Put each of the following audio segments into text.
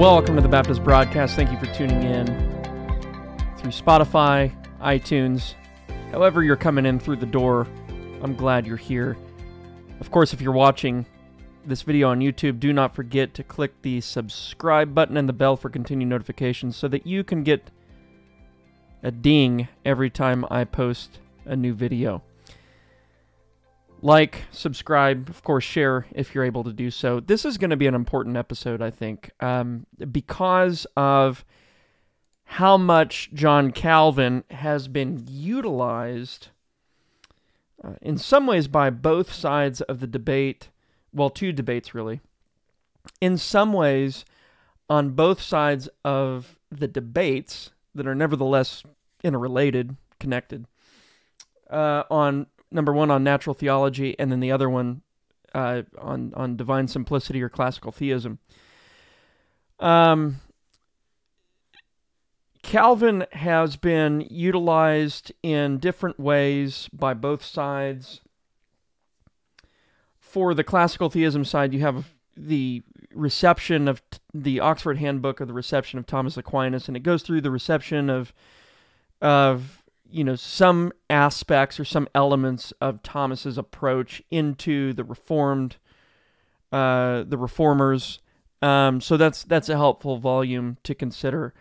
Welcome to the Baptist Broadcast. Thank you for tuning in through Spotify, iTunes, however you're coming in through the door. I'm glad you're here. Of course, if you're watching this video on YouTube, do not forget to click the subscribe button and the bell for continued notifications so that you can get a ding every time I post a new video. Like, subscribe, of course, share if you're able to do so. This is going to be an important episode, I think, um, because of how much John Calvin has been utilized uh, in some ways by both sides of the debate. Well, two debates, really. In some ways, on both sides of the debates that are nevertheless interrelated, connected, uh, on number one on natural theology, and then the other one uh, on on divine simplicity or classical theism. Um, Calvin has been utilized in different ways by both sides. For the classical theism side, you have the reception of t- the Oxford Handbook or the reception of Thomas Aquinas, and it goes through the reception of of you know some aspects or some elements of Thomas's approach into the reformed uh, the reformers. Um, so that's that's a helpful volume to consider.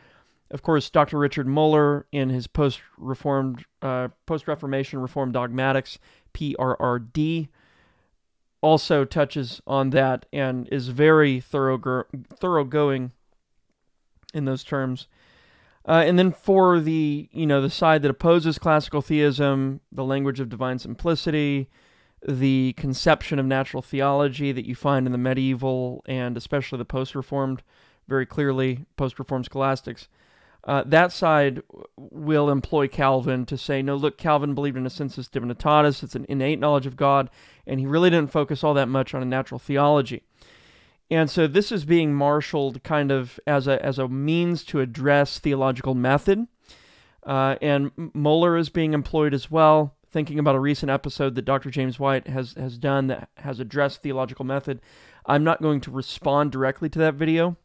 Of course, Dr. Richard Muller in his post-reformed uh, post-reformation reform dogmatics (PRRD) also touches on that and is very thorough thoroughgoing in those terms. Uh, and then for the you know the side that opposes classical theism, the language of divine simplicity, the conception of natural theology that you find in the medieval and especially the post-reformed, very clearly post-reformed scholastics. Uh, that side will employ Calvin to say, no, look, Calvin believed in a sensus divinitatis. It's an innate knowledge of God, and he really didn't focus all that much on a natural theology. And so this is being marshaled kind of as a, as a means to address theological method. Uh, and Muller is being employed as well, thinking about a recent episode that Dr. James White has, has done that has addressed theological method. I'm not going to respond directly to that video.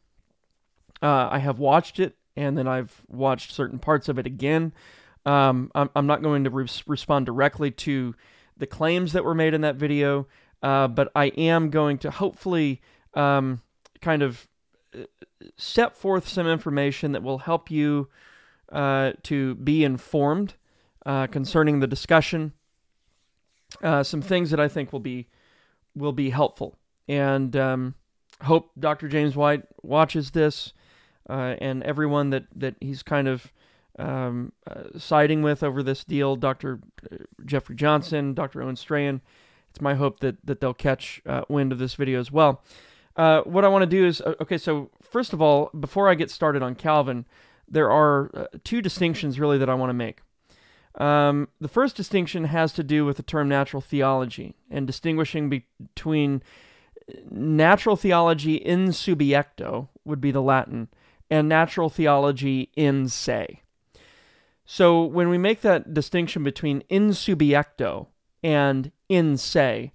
Uh, I have watched it, and then I've watched certain parts of it again. Um, I'm, I'm, not going to re- respond directly to the claims that were made in that video, uh, but I am going to hopefully um, kind of uh, set forth some information that will help you uh, to be informed uh, concerning the discussion. Uh, some things that I think will be will be helpful, and um, hope Dr. James White watches this, uh, and everyone that that he's kind of um, uh, siding with over this deal, Dr. Jeffrey Johnson, Dr. Owen Strachan. It's my hope that that they'll catch wind of this video as well. Uh, what I want to do is uh, okay. So first of all, before I get started on Calvin, there are uh, two distinctions really that I want to make. Um, the first distinction has to do with the term natural theology and distinguishing be- between natural theology in subiecto would be the Latin and natural theology in se. So when we make that distinction between in subiecto and in se,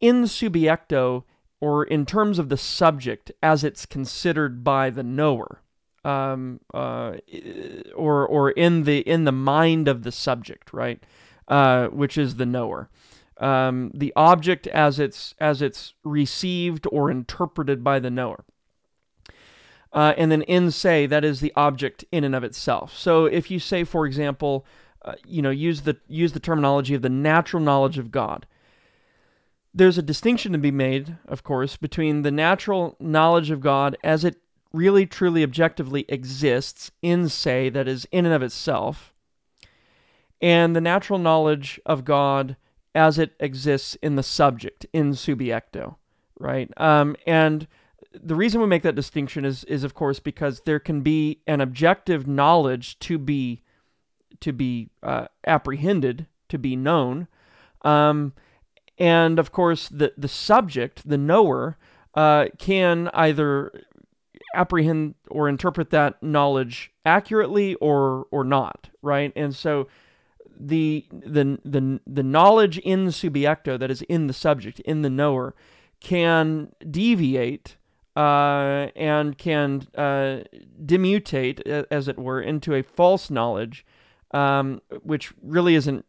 in subiecto or in terms of the subject as it's considered by the knower, um, uh, or or in the in the mind of the subject, right, uh, which is the knower. Um, the object as it's as it's received or interpreted by the knower. Uh, and then in se that is the object in and of itself. So if you say, for example, uh, you know, use the use the terminology of the natural knowledge of God there's a distinction to be made, of course, between the natural knowledge of God as it really, truly, objectively exists in se that is, in and of itself, and the natural knowledge of God as it exists in the subject, in subiecto, right? Um, and the reason we make that distinction is, is of course, because there can be an objective knowledge to be to be uh, apprehended, to be known. Um, and of course, the, the subject, the knower, uh, can either apprehend or interpret that knowledge accurately or or not, right? And so the the the the knowledge in subiecto that is in the subject, in the knower, can deviate uh, and can uh, demutate, as it were, into a false knowledge, um, which really isn't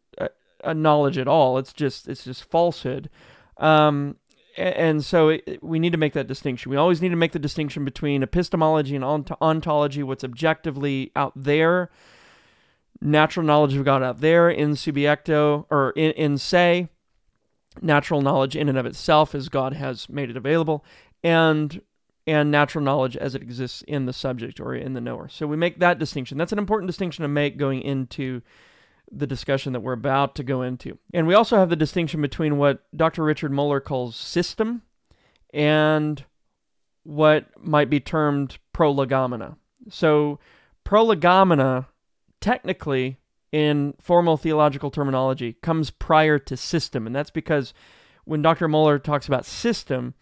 a, knowledge at all. It's just it's just falsehood. Um, and so it, we need to make that distinction. We always need to make the distinction between epistemology and ont- ontology, what's objectively out there, natural knowledge of God out there in subiecto or in, in se, natural knowledge in and of itself as God has made it available, and and natural knowledge as it exists in the subject or in the knower. So we make that distinction. That's an important distinction to make going into the discussion that we're about to go into. And we also have the distinction between what Dr. Richard Muller calls system and what might be termed prolegomena. So prolegomena technically in formal theological terminology comes prior to system and that's because when Dr. Muller talks about system,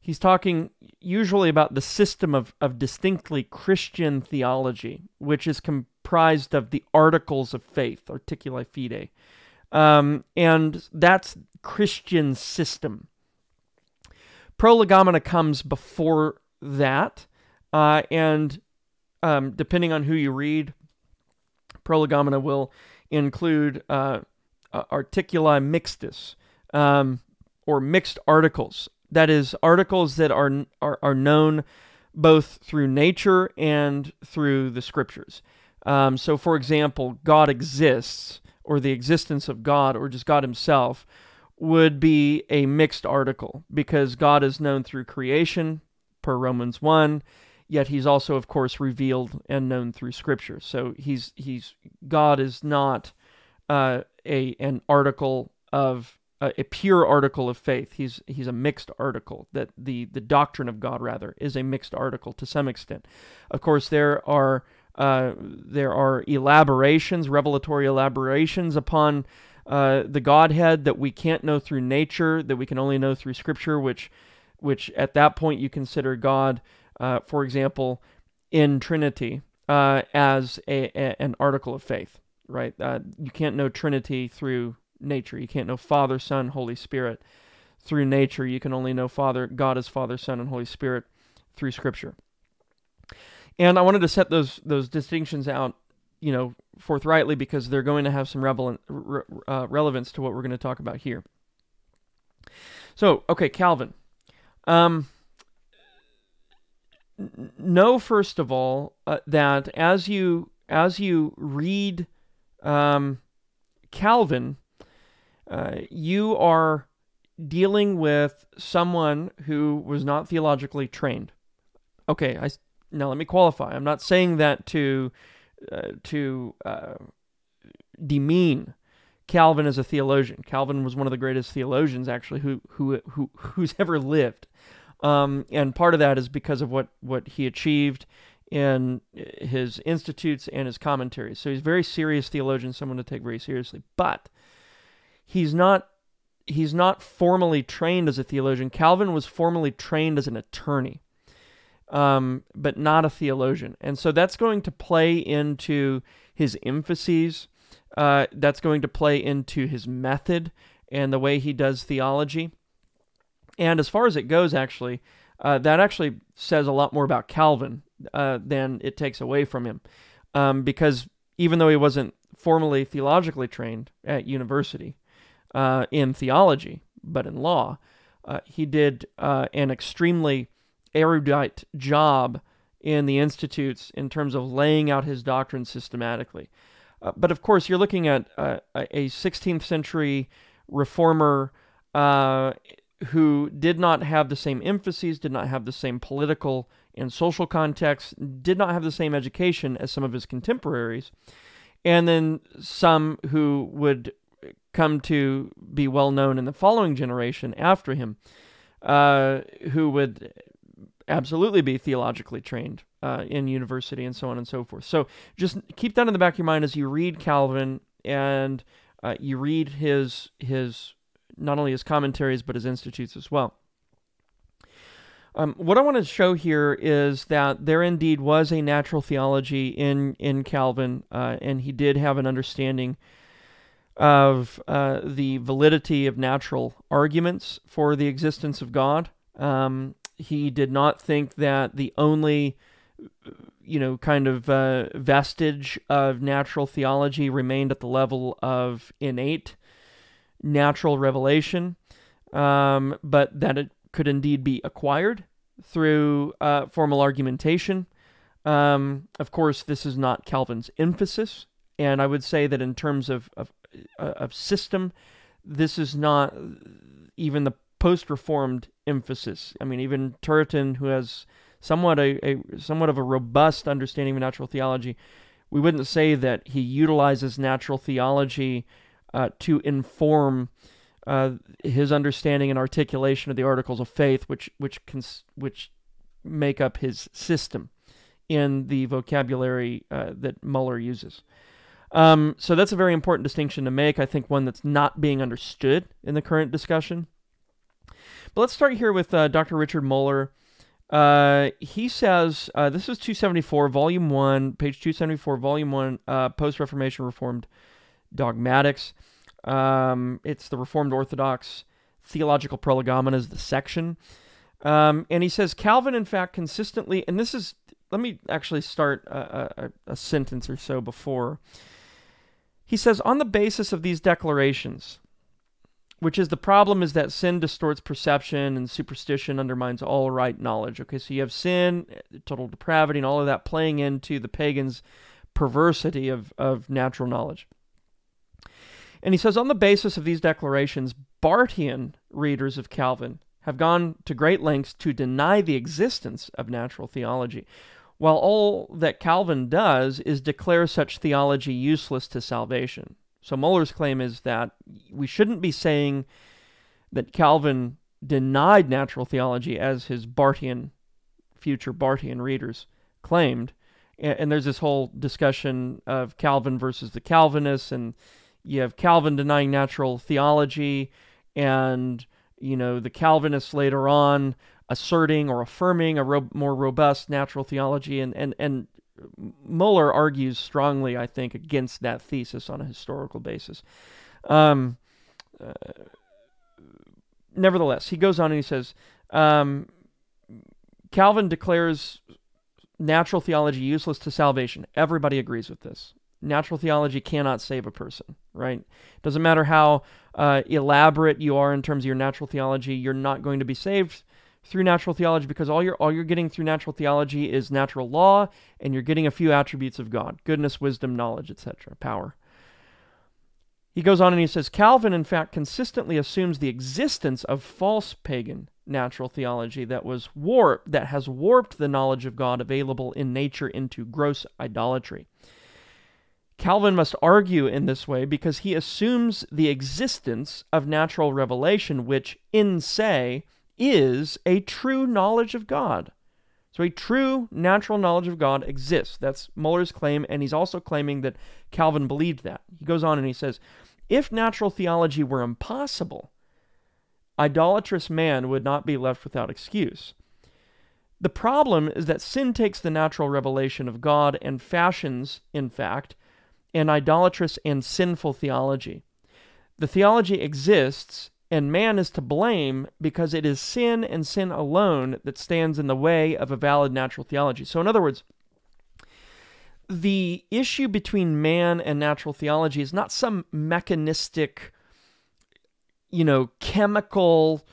he's talking usually about the system of, of distinctly Christian theology, which is comprised of the articles of faith, articuli fidei. Um, and that's Christian system. Prolegomena comes before that, uh, and um, depending on who you read, prolegomena will include uh, articuli mixtus, um, or mixed articles that is articles that are, are, are known both through nature and through the scriptures. Um, so, for example, God exists, or the existence of God, or just God Himself, would be a mixed article because God is known through creation, per Romans 1, yet He's also, of course, revealed and known through Scripture. So, He's, he's God is not uh, a, an article of a, a, pure article of faith. He's he's a mixed article. That the the doctrine of God rather is a mixed article to some extent. Of course, there are uh, there are elaborations, revelatory elaborations upon uh, the Godhead that we can't know through nature, that we can only know through Scripture. Which which at that point you consider God, uh, for example, in Trinity uh, as a, a, an article of faith. Right? Uh, you can't know Trinity through nature. You can't know Father, Son, Holy Spirit through nature. You can only know Father, God as Father, Son, and Holy Spirit through Scripture. And I wanted to set those those distinctions out, you know, forthrightly because they're going to have some relevant, uh, relevance to what we're going to talk about here. So, okay, Calvin. Um, know first of all uh, that as you as you read um, Calvin, uh, you are dealing with someone who was not theologically trained. Okay, I now let me qualify. I'm not saying that to uh, to uh, demean Calvin as a theologian. Calvin was one of the greatest theologians, actually, who who who who's ever lived. Um, and part of that is because of what what he achieved in his institutes and his commentaries. So he's a very serious theologian, someone to take very seriously. But he's not he's not formally trained as a theologian. Calvin was formally trained as an attorney, um, but not a theologian, and so that's going to play into his emphases. Uh, that's going to play into his method and the way he does theology. And as far as it goes, actually, uh, that actually says a lot more about Calvin uh, than it takes away from him, um, because even though he wasn't formally theologically trained at university, uh, in theology, but in law. Uh, he did uh, an extremely erudite job in the institutes in terms of laying out his doctrine systematically. Uh, but of course, you're looking at uh, a 16th century reformer uh, who did not have the same emphases, did not have the same political and social context, did not have the same education as some of his contemporaries, and then some who would come to be well known in the following generation after him, uh, who would absolutely be theologically trained uh, in university and so on and so forth. So just keep that in the back of your mind as you read Calvin and uh, you read his his not only his commentaries but his institutes as well. Um, what I want to show here is that there indeed was a natural theology in in Calvin, uh, and he did have an understanding of uh, the validity of natural arguments for the existence of God. Um, he did not think that the only you know kind of uh, vestige of natural theology remained at the level of innate natural revelation, um, but that it could indeed be acquired through uh, formal argumentation. Um, of course, this is not Calvin's emphasis, and I would say that in terms of of, uh, of system, this is not even the post-reformed emphasis. I mean, even Turretin, who has somewhat a, a somewhat of a robust understanding of natural theology, we wouldn't say that he utilizes natural theology uh, to inform uh, his understanding and articulation of the articles of faith, which which cons- which make up his system in the vocabulary uh, that Muller uses. Um, so that's a very important distinction to make. I think one that's not being understood in the current discussion. But let's start here with uh, Dr. Richard Muller. Uh, he says uh, this is 274, volume one, page 274, volume one, uh, post Reformation Reformed dogmatics. Um, it's the Reformed Orthodox theological prolegomena is the section. Um, and he says Calvin, in fact, consistently, and this is, let me actually start a, a, a sentence or so before. He says, on the basis of these declarations, which is the problem is that sin distorts perception and superstition undermines all right knowledge. Okay, so you have sin, total depravity, and all of that playing into the pagan's perversity of, of natural knowledge. And he says, on the basis of these declarations, Barthian readers of Calvin have gone to great lengths to deny the existence of natural theology, while all that Calvin does is declare such theology useless to salvation. So Muller's claim is that we shouldn't be saying that Calvin denied natural theology as his Barthian, future Barthian readers claimed. And, there's this whole discussion of Calvin versus the Calvinists and you have Calvin denying natural theology, and you know the Calvinists later on asserting or affirming a ro- more robust natural theology, and and and Muller argues strongly, I think, against that thesis on a historical basis. Um, uh, nevertheless, he goes on and he says, um, Calvin declares natural theology useless to salvation. Everybody agrees with this natural theology cannot save a person, right? Doesn't matter how uh, elaborate you are in terms of your natural theology, you're not going to be saved through natural theology because all you're all you're getting through natural theology is natural law, and you're getting a few attributes of God: goodness, wisdom, knowledge, etc., power. He goes on and he says Calvin, in fact, consistently assumes the existence of false pagan natural theology that was warped, that has warped the knowledge of God available in nature into gross idolatry. Calvin must argue in this way because he assumes the existence of natural revelation, which in se is a true knowledge of God. So a true natural knowledge of God exists. That's Muller's claim, and he's also claiming that Calvin believed that. He goes on and he says, if natural theology were impossible, idolatrous man would not be left without excuse. The problem is that sin takes the natural revelation of God and fashions, in fact, an idolatrous and sinful theology. The theology exists, and man is to blame because it is sin and sin alone that stands in the way of a valid natural theology. So, in other words, the issue between man and natural theology is not some mechanistic, you know, chemical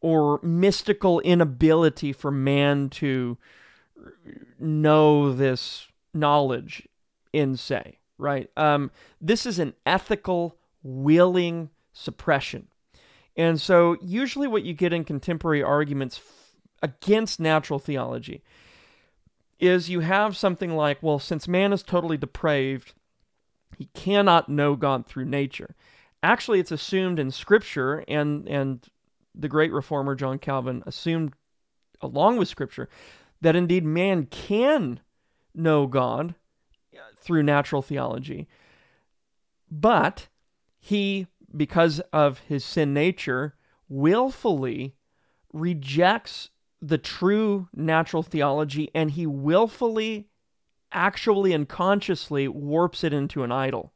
or mystical inability for man to know this knowledge in se, right? Um, this is an ethical, willing suppression. And so, usually, what you get in contemporary arguments f- against natural theology is you have something like, well, since man is totally depraved, he cannot know God through nature. Actually, it's assumed in Scripture, and, and the great reformer John Calvin assumed along with Scripture that indeed man can know God uh, through natural theology. But he, because of his sin nature, willfully rejects the true natural theology and he willfully, actually, and consciously warps it into an idol.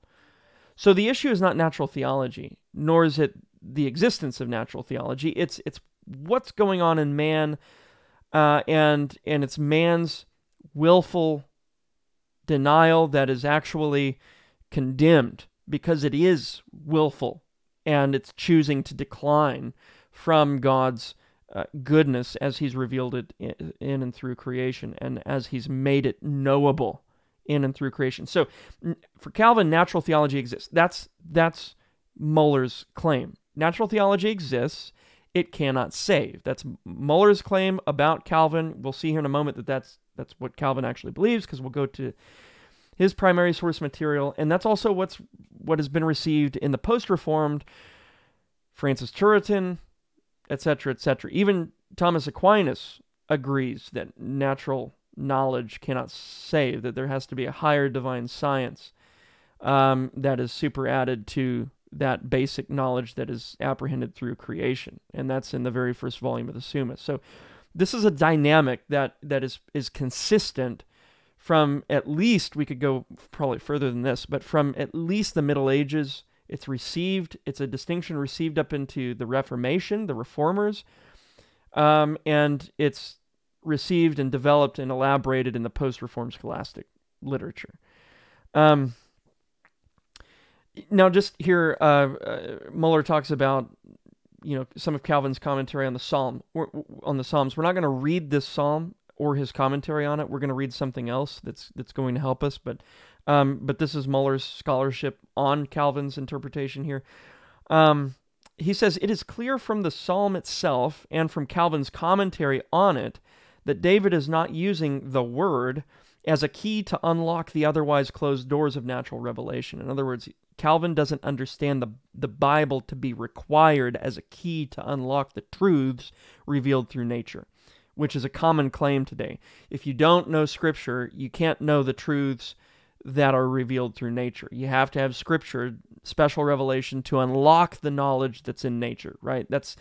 So the issue is not natural theology, nor is it the existence of natural theology. It's it's what's going on in man uh, and and it's man's willful denial that is actually condemned because it is willful and it's choosing to decline from God's uh, goodness as He's revealed it in, in and through creation and as He's made it knowable in and through creation. So, for Calvin, natural theology exists. That's that's Muller's claim. Natural theology exists. It cannot save. That's Muller's claim about Calvin. We'll see here in a moment that that's that's what Calvin actually believes because we'll go to his primary source material, and that's also what's what has been received in the post-reformed Francis Turretin, etc., etc. Even Thomas Aquinas agrees that natural knowledge cannot save; that there has to be a higher divine science um, that is superadded to that basic knowledge that is apprehended through creation, and that's in the very first volume of the Summa. So, this is a dynamic that that is is consistent from at least we could go probably further than this, but from at least the Middle Ages, it's received. It's a distinction received up into the Reformation, the Reformers, um, and it's received and developed and elaborated in the post-Reform scholastic literature. Um, now, just here, uh, uh, Muller talks about you know some of Calvin's commentary on the Psalm on the Psalms. We're not going to read this Psalm or his commentary on it. We're going to read something else that's that's going to help us, but um, but this is Muller's scholarship on Calvin's interpretation here. Um, he says it is clear from the psalm itself and from Calvin's commentary on it that David is not using the word as a key to unlock the otherwise closed doors of natural revelation. In other words, Calvin doesn't understand the, the Bible to be required as a key to unlock the truths revealed through nature which is a common claim today. If you don't know Scripture, you can't know the truths that are revealed through nature. You have to have Scripture, special revelation, to unlock the knowledge that's in nature, right? That's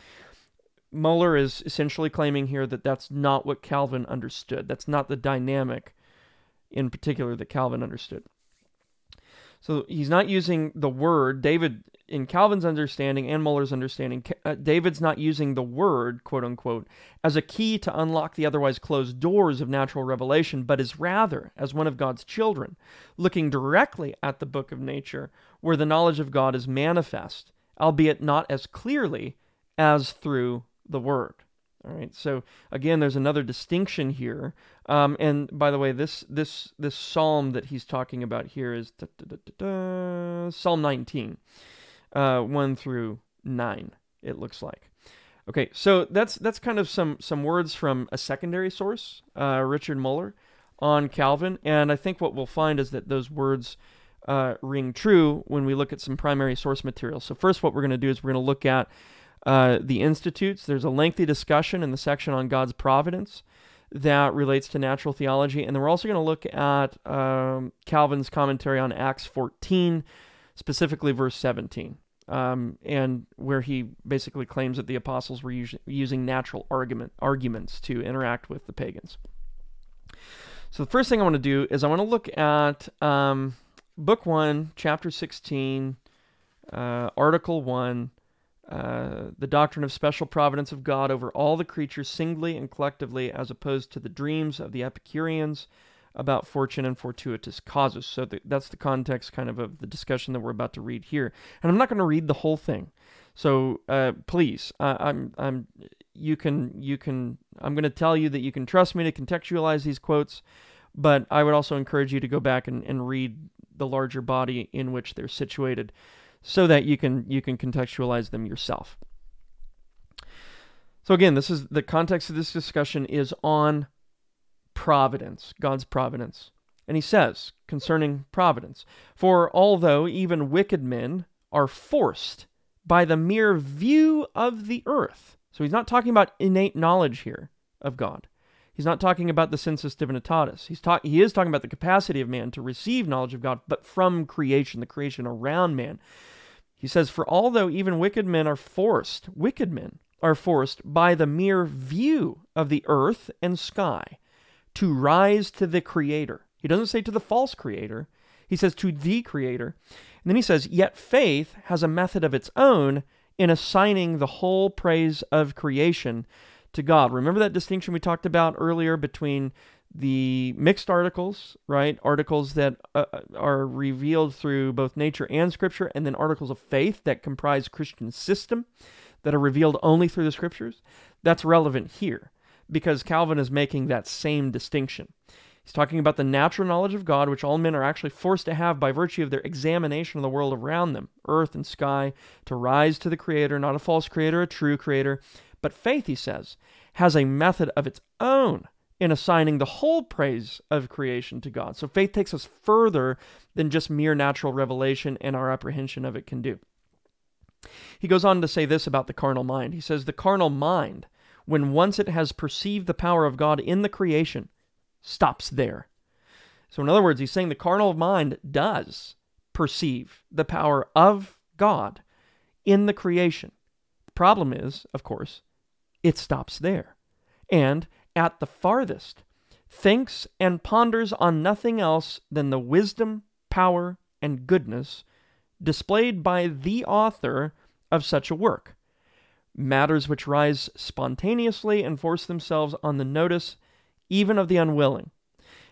Muller is essentially claiming here that that's not what Calvin understood. That's not the dynamic in particular that Calvin understood. So he's not using the word. David in Calvin's understanding and Muller's understanding, uh, David's not using the word, quote unquote, as a key to unlock the otherwise closed doors of natural revelation, but is rather, as one of God's children, looking directly at the book of nature where the knowledge of God is manifest, albeit not as clearly as through the word. All right. So again, there's another distinction here. Um, and by the way, this this this psalm that he's talking about here is da, da, da, Psalm 19 uh, 1 through 9, it looks like. Okay, so that's that's kind of some some words from a secondary source, uh, Richard Muller, on Calvin, and I think what we'll find is that those words uh, ring true when we look at some primary source material. So first, what we're going to do is we're going to look at uh, the institutes. There's a lengthy discussion in the section on God's providence that relates to natural theology, and then we're also going to look at um, Calvin's commentary on Acts 14 specifically verse 17, um, and where he basically claims that the apostles were us- using natural argument arguments to interact with the pagans. So the first thing I want to do is I want to look at um, book one, chapter 16, uh, article one. Uh, the doctrine of special providence of God over all the creatures singly and collectively, as opposed to the dreams of the Epicureans, about fortune and fortuitous causes. So the, that's the context kind of of the discussion that we're about to read here. And I'm not going to read the whole thing. So uh, please, uh, I'm I'm you can you can I'm going to tell you that you can trust me to contextualize these quotes, but I would also encourage you to go back and, and read the larger body in which they're situated, so that you can you can contextualize them yourself. So again, this is the context of this discussion is on providence, God's providence. And he says concerning providence, For although even wicked men are forced by the mere view of the earth, so he's not talking about innate knowledge here of God. He's not talking about the sensus divinitatis. He's talk, he is talking about the capacity of man to receive knowledge of God, but from creation, the creation around man. He says, For although even wicked men are forced, wicked men are forced by the mere view of the earth and sky to rise to the Creator. He doesn't say to the false Creator, he says to the Creator. And then he says, Yet faith has a method of its own in assigning the whole praise of creation to God. Remember that distinction we talked about earlier between the mixed articles, right? Articles that uh, uh, are revealed through both nature and scripture, and then articles of faith that comprise Christian system that are revealed only through the scriptures. That's relevant here because Calvin is making that same distinction. He's talking about the natural knowledge of God, which all men are actually forced to have by virtue of their examination of the world around them, earth and sky, to rise to the Creator, not a false Creator, a true Creator. But faith, he says, has a method of its own in assigning the whole praise of creation to God. So faith takes us further than just mere natural revelation and our apprehension of it can do. He goes on to say this about the carnal mind. He says, The carnal mind, when once it has perceived the power of God in the creation, stops there. So, in other words, he's saying the carnal mind does perceive the power of God in the creation. The problem is, of course, it stops there. And at the farthest, thinks and ponders on nothing else than the wisdom, power, and goodness displayed by the author of such a work. Matters which rise spontaneously and force themselves on the notice even of the unwilling.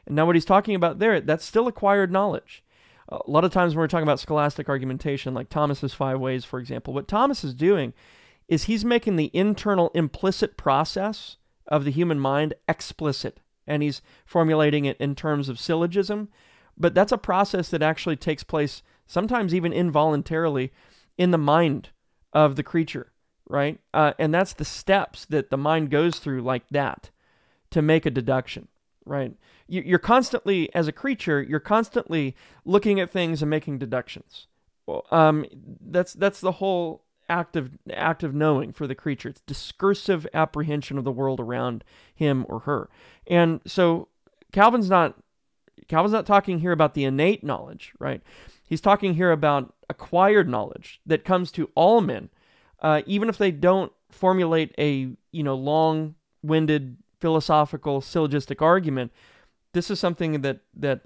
And now, what he's talking about there, that's still acquired knowledge. A lot of times when we're talking about scholastic argumentation, like Thomas's five ways, for example, what Thomas is doing is he's making the internal implicit process of the human mind explicit, and he's formulating it in terms of syllogism. But that's a process that actually takes place sometimes even involuntarily in the mind of the creature, right? Uh, and that's the steps that the mind goes through, like that, to make a deduction, right? You're constantly, as a creature, you're constantly looking at things and making deductions. Um, that's that's the whole act of act of knowing for the creature. It's discursive apprehension of the world around him or her. And so Calvin's not Calvin's not talking here about the innate knowledge, right? He's talking here about acquired knowledge that comes to all men, uh, even if they don't formulate a you know long-winded philosophical syllogistic argument. This is something that that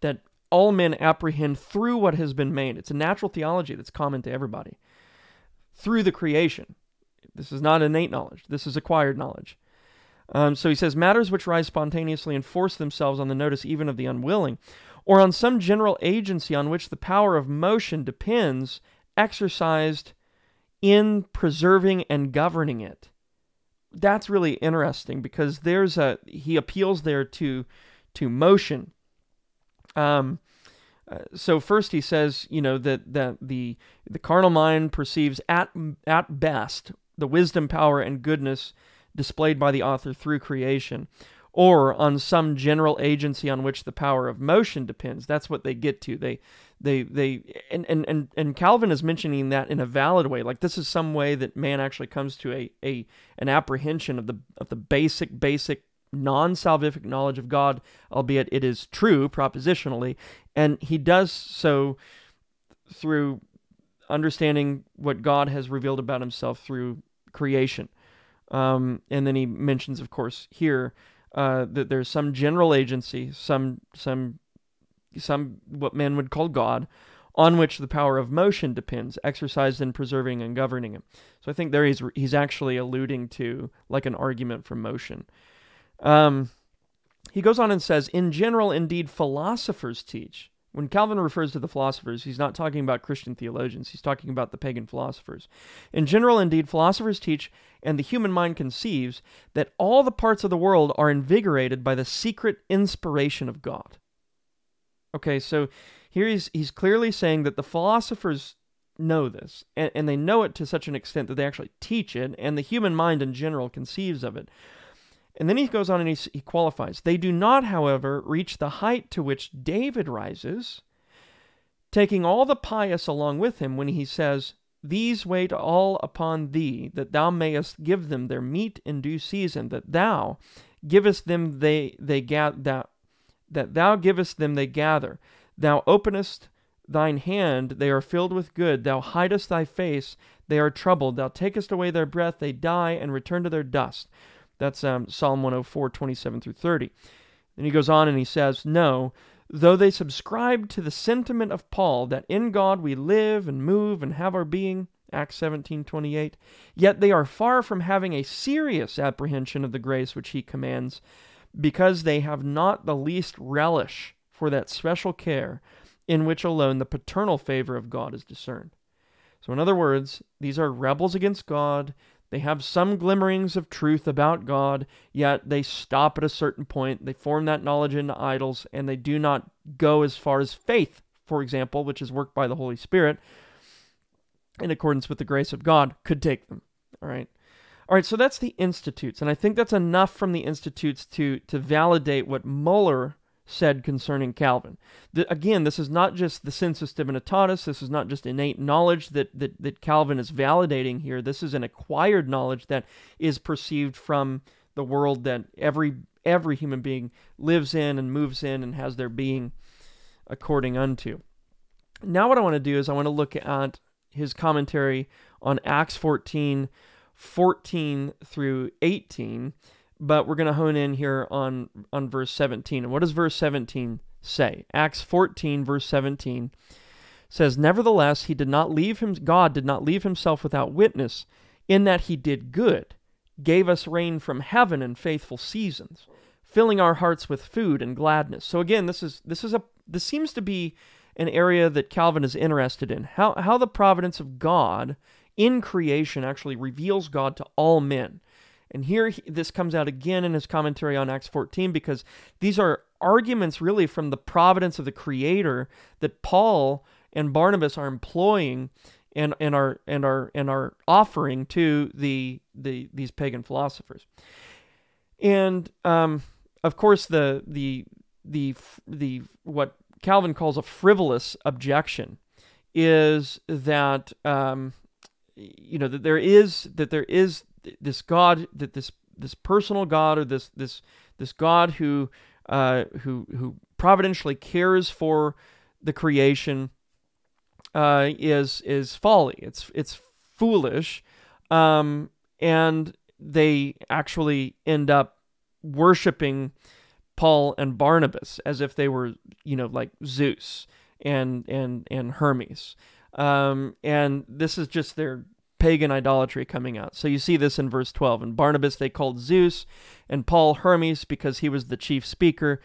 that all men apprehend through what has been made. It's a natural theology that's common to everybody through the creation. This is not innate knowledge, this is acquired knowledge. Um, so he says, matters which rise spontaneously and force themselves on the notice even of the unwilling, or on some general agency on which the power of motion depends, exercised in preserving and governing it. That's really interesting because there's a he appeals there to to motion. Um, uh, so first he says, you know, that that the the carnal mind perceives at at best the wisdom, power, and goodness displayed by the author through creation, or on some general agency on which the power of motion depends. That's what they get to. They they they and and and, and Calvin is mentioning that in a valid way. Like this is some way that man actually comes to a a an apprehension of the of the basic basic non salvific knowledge of God, albeit it is true propositionally. And he does so through understanding what God has revealed about himself through creation. Um, and then he mentions, of course, here uh, that there's some general agency, some some some what men would call God, on which the power of motion depends, exercised in preserving and governing him. So I think there he's he's actually alluding to like an argument for motion. Um, he goes on and says, In general, indeed, philosophers teach. When Calvin refers to the philosophers, he's not talking about Christian theologians, he's talking about the pagan philosophers. In general, indeed, philosophers teach, and the human mind conceives, that all the parts of the world are invigorated by the secret inspiration of God. Okay, so here he's, he's clearly saying that the philosophers know this, and, and they know it to such an extent that they actually teach it, and the human mind in general conceives of it. And then he goes on and he, he qualifies. They do not, however, reach the height to which David rises, taking all the pious along with him when he says, These wait all upon thee, that thou mayest give them their meat in due season, that thou givest them they they gather that, that thou givest them they gather. Thou openest thine hand, they are filled with good. Thou hidest thy face, they are troubled. Thou takest away their breath, they die and return to their dust. That's um, Psalm 104, 27 through 30. And he goes on and he says, No, though they subscribe to the sentiment of Paul that in God we live and move and have our being, Acts 17:28. Yet they are far from having a serious apprehension of the grace which he commands, because they have not the least relish for that special care in which alone the paternal favor of God is discerned. So, in other words, these are rebels against God. They have some glimmerings of truth about God, yet they stop at a certain point. They form that knowledge into idols, and they do not go as far as faith, for example, which is worked by the Holy Spirit, in accordance with the grace of God, could take them. All right. All right, so that's the institutes, and I think that's enough from the institutes to to validate what Muller said concerning Calvin. The, again, this is not just the sensus divinitatis, this is not just innate knowledge that, that, that Calvin is validating here. This is an acquired knowledge that is perceived from the world that every every human being lives in and moves in and has their being according unto. Now what I want to do is I want to look at his commentary on Acts 14 14 through 18 but we're going to hone in here on on verse 17. And what does verse 17 say? Acts 14 verse 17 says, "Nevertheless, he did not leave him God did not leave himself without witness, in that he did good, gave us rain from heaven in faithful seasons, filling our hearts with food and gladness." So again, this is this is a this seems to be an area that Calvin is interested in. How how the providence of God in creation actually reveals God to all men. And here he, this comes out again in his commentary on Acts 14 because these are arguments really from the providence of the Creator that Paul and Barnabas are employing and, and are and are and are offering to the the these pagan philosophers. And um, of course the the the the what Calvin calls a frivolous objection is that um, you know that there is that there is this God that this this personal God or this this this God who uh, who who providentially cares for the creation uh, is is folly. It's it's foolish, um, and they actually end up worshiping Paul and Barnabas as if they were you know like Zeus and and and Hermes. Um, and this is just their pagan idolatry coming out. So you see this in verse 12. And Barnabas they called Zeus, and Paul Hermes because he was the chief speaker.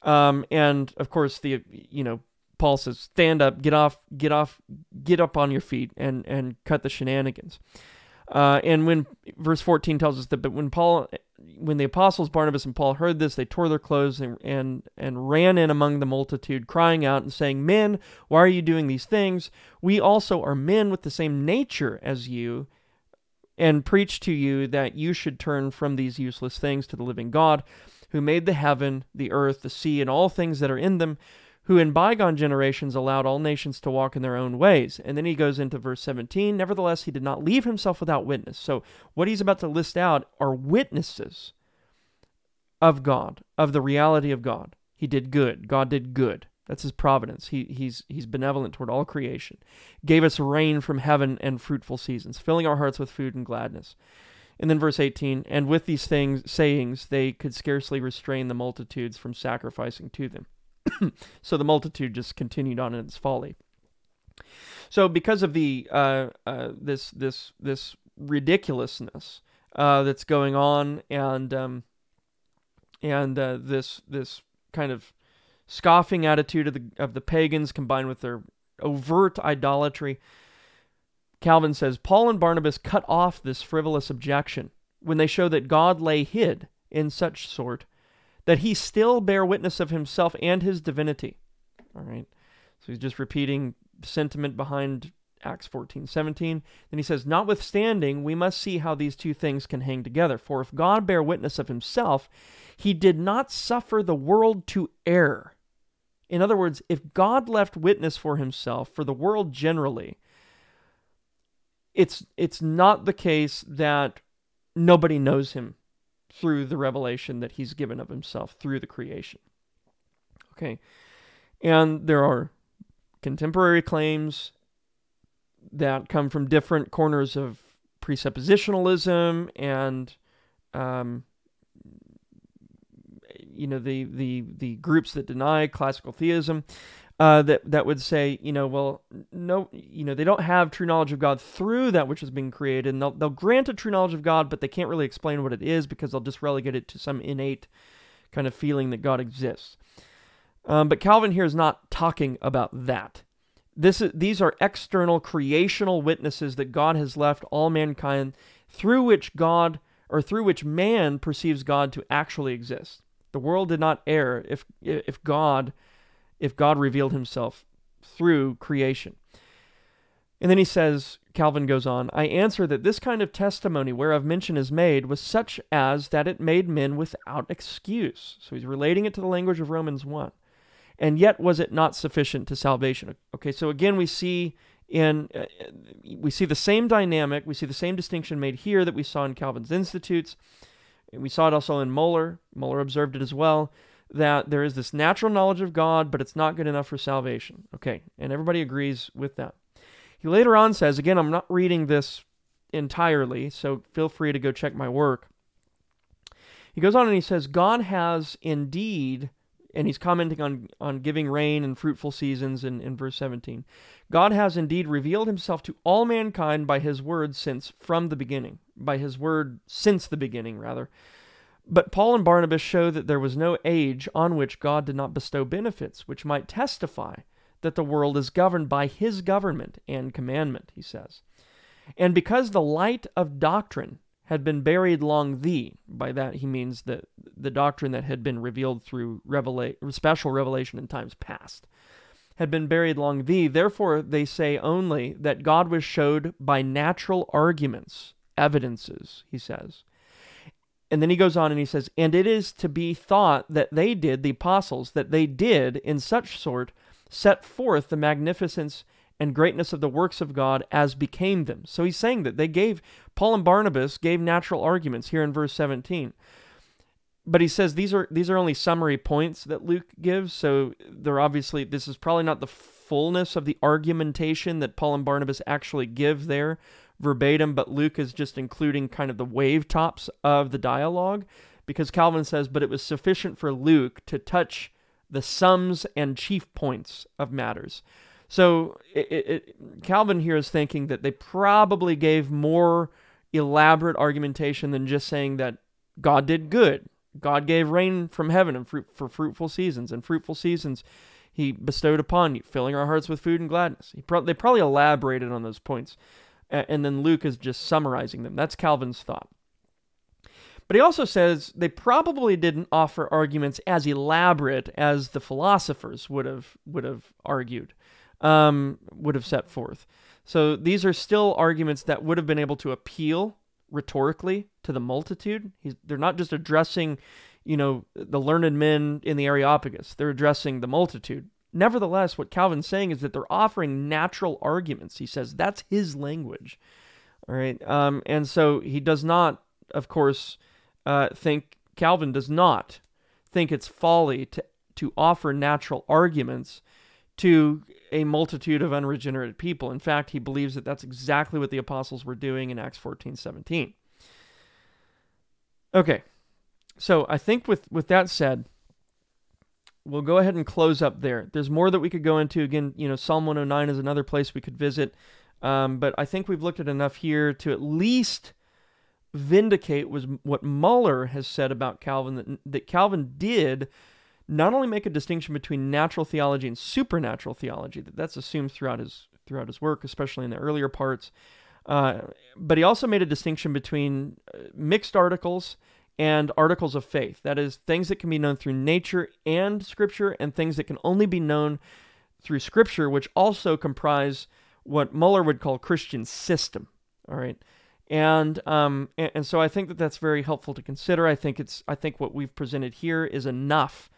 Um, and of course, the you know Paul says, "Stand up, get off, get off, get up on your feet, and and cut the shenanigans." Uh, and when verse 14 tells us that, but when Paul, when the apostles Barnabas and Paul heard this, they tore their clothes and, and, and ran in among the multitude, crying out and saying, Men, why are you doing these things? We also are men with the same nature as you, and preach to you that you should turn from these useless things to the living God, who made the heaven, the earth, the sea, and all things that are in them who in bygone generations allowed all nations to walk in their own ways. And then he goes into verse 17. Nevertheless, he did not leave himself without witness. So, what he's about to list out are witnesses of God, of the reality of God. He did good. God did good. That's his providence. He, he's, he's benevolent toward all creation. Gave us rain from heaven and fruitful seasons, filling our hearts with food and gladness. And then verse 18, and with these things sayings they could scarcely restrain the multitudes from sacrificing to them. so the multitude just continued on in its folly. So because of the uh, uh, this this this ridiculousness uh, that's going on, and um, and uh, this this kind of scoffing attitude of the of the pagans combined with their overt idolatry, Calvin says Paul and Barnabas cut off this frivolous objection when they show that God lay hid in such sort that he still bear witness of himself and his divinity. All right. So he's just repeating sentiment behind Acts 14, 17. Then he says, Notwithstanding, we must see how these two things can hang together. For if God bear witness of himself, he did not suffer the world to err. In other words, if God left witness for himself, for the world generally, it's it's not the case that nobody knows him through the revelation that he's given of himself through the creation. Okay. And there are contemporary claims that come from different corners of presuppositionalism and um, you know the the the groups that deny classical theism uh, that that would say, you know, well, no, you know, they don't have true knowledge of God through that which has been created, and they'll they'll grant a true knowledge of God, but they can't really explain what it is because they'll just relegate it to some innate kind of feeling that God exists. Um, but Calvin here is not talking about that. This is, these are external creational witnesses that God has left all mankind through which God or through which man perceives God to actually exist. The world did not err if if God if God revealed himself through creation. And then he says, Calvin goes on, I answer that this kind of testimony whereof mention is made was such as that it made men without excuse. So he's relating it to the language of Romans 1. And yet was it not sufficient to salvation? Okay, so again we see in uh, we see the same dynamic, we see the same distinction made here that we saw in Calvin's Institutes. We saw it also in Muller. Muller observed it as well that there is this natural knowledge of God, but it's not good enough for salvation. Okay, and everybody agrees with that. He later on says, again, I'm not reading this entirely, so feel free to go check my work. He goes on and he says, God has indeed, and he's commenting on, on giving rain and fruitful seasons in, in verse 17. God has indeed revealed himself to all mankind by his word since from the beginning, by his word since the beginning, rather. But Paul and Barnabas show that there was no age on which God did not bestow benefits, which might testify that the world is governed by his government and commandment, he says. And because the light of doctrine had been buried long thee, by that he means the, the doctrine that had been revealed through revela- special revelation in times past, had been buried long thee, therefore they say only that God was showed by natural arguments, evidences, he says and then he goes on and he says, And it is to be thought that they did, the apostles, that they did in such sort set forth the magnificence and greatness of the works of God as became them. So he's saying that they gave, Paul and Barnabas gave natural arguments here in verse 17. But he says these are these are only summary points that Luke gives, so they're obviously this is probably not the fullness of the argumentation that Paul and Barnabas actually give there verbatim, but Luke is just including kind of the wave tops of the dialogue because Calvin says, but it was sufficient for Luke to touch the sums and chief points of matters. So it, it, Calvin here is thinking that they probably gave more elaborate argumentation than just saying that God did good. God gave rain from heaven and fruit for fruitful seasons, and fruitful seasons He bestowed upon you, filling our hearts with food and gladness. Pro- they probably elaborated on those points and then Luke is just summarizing them. That's Calvin's thought. But he also says they probably didn't offer arguments as elaborate as the philosophers would have would have argued, um, would have set forth. So these are still arguments that would have been able to appeal rhetorically to the multitude. He's, they're not just addressing, you know, the learned men in the Areopagus. They're addressing the multitude. Nevertheless, what Calvin's saying is that they're offering natural arguments. He says that's his language. All right. Um, and so he does not, of course, uh, think, Calvin does not think it's folly to, to offer natural arguments to a multitude of unregenerate people. In fact, he believes that that's exactly what the apostles were doing in Acts 14 17. Okay. So I think with, with that said, we'll go ahead and close up there. There's more that we could go into. Again, you know, Psalm 109 is another place we could visit. Um, but I think we've looked at enough here to at least vindicate was what Muller has said about Calvin that, that Calvin did not only make a distinction between natural theology and supernatural theology that that's assumed throughout his throughout his work, especially in the earlier parts, uh, but he also made a distinction between uh, mixed articles and articles of faith. That is, things that can be known through nature and scripture, and things that can only be known through scripture, which also comprise what Muller would call Christian system. All right. And, um, and and so I think that that's very helpful to consider. I think it's I think what we've presented here is enough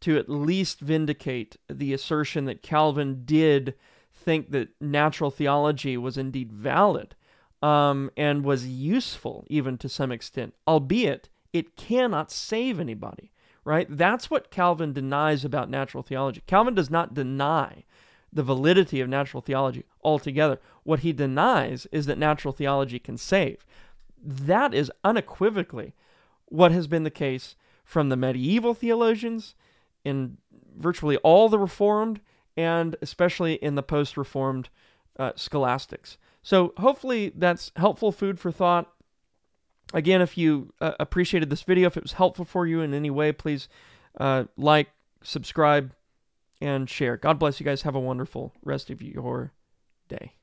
to at least vindicate the assertion that Calvin did think that natural theology was indeed valid um, and was useful even to some extent, albeit it cannot save anybody, right? That's what Calvin denies about natural theology. Calvin does not deny the validity of natural theology altogether. What he denies is that natural theology can save. That is unequivocally what has been the case from the medieval theologians in virtually all the Reformed and especially in the post Reformed uh, scholastics. So hopefully that's helpful food for thought. Again, if you uh, appreciated this video, if it was helpful for you in any way, please uh, like, subscribe, and share. God bless you guys. Have a wonderful rest of your day.